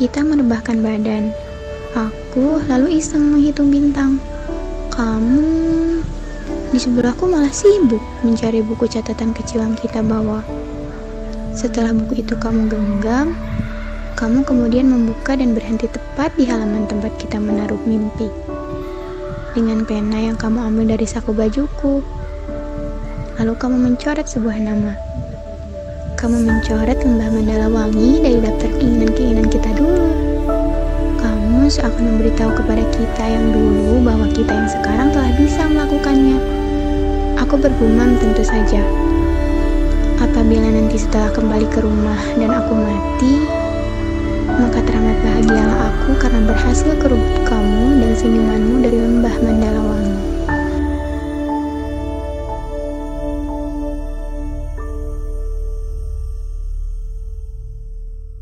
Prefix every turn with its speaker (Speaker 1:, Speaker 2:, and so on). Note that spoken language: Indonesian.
Speaker 1: Kita merebahkan badan. Aku lalu iseng menghitung bintang. Kamu di sebelahku malah sibuk mencari buku catatan kecil yang kita bawa. Setelah buku itu kamu genggam, kamu kemudian membuka dan berhenti tepat di halaman tempat kita menaruh mimpi. Dengan pena yang kamu ambil dari saku bajuku. Lalu kamu mencoret sebuah nama. Kamu mencoret lembah mandala wangi dari Kamu seakan memberitahu kepada kita yang dulu bahwa kita yang sekarang telah bisa melakukannya. Aku bergumam tentu saja. Apabila nanti setelah kembali ke rumah dan aku mati,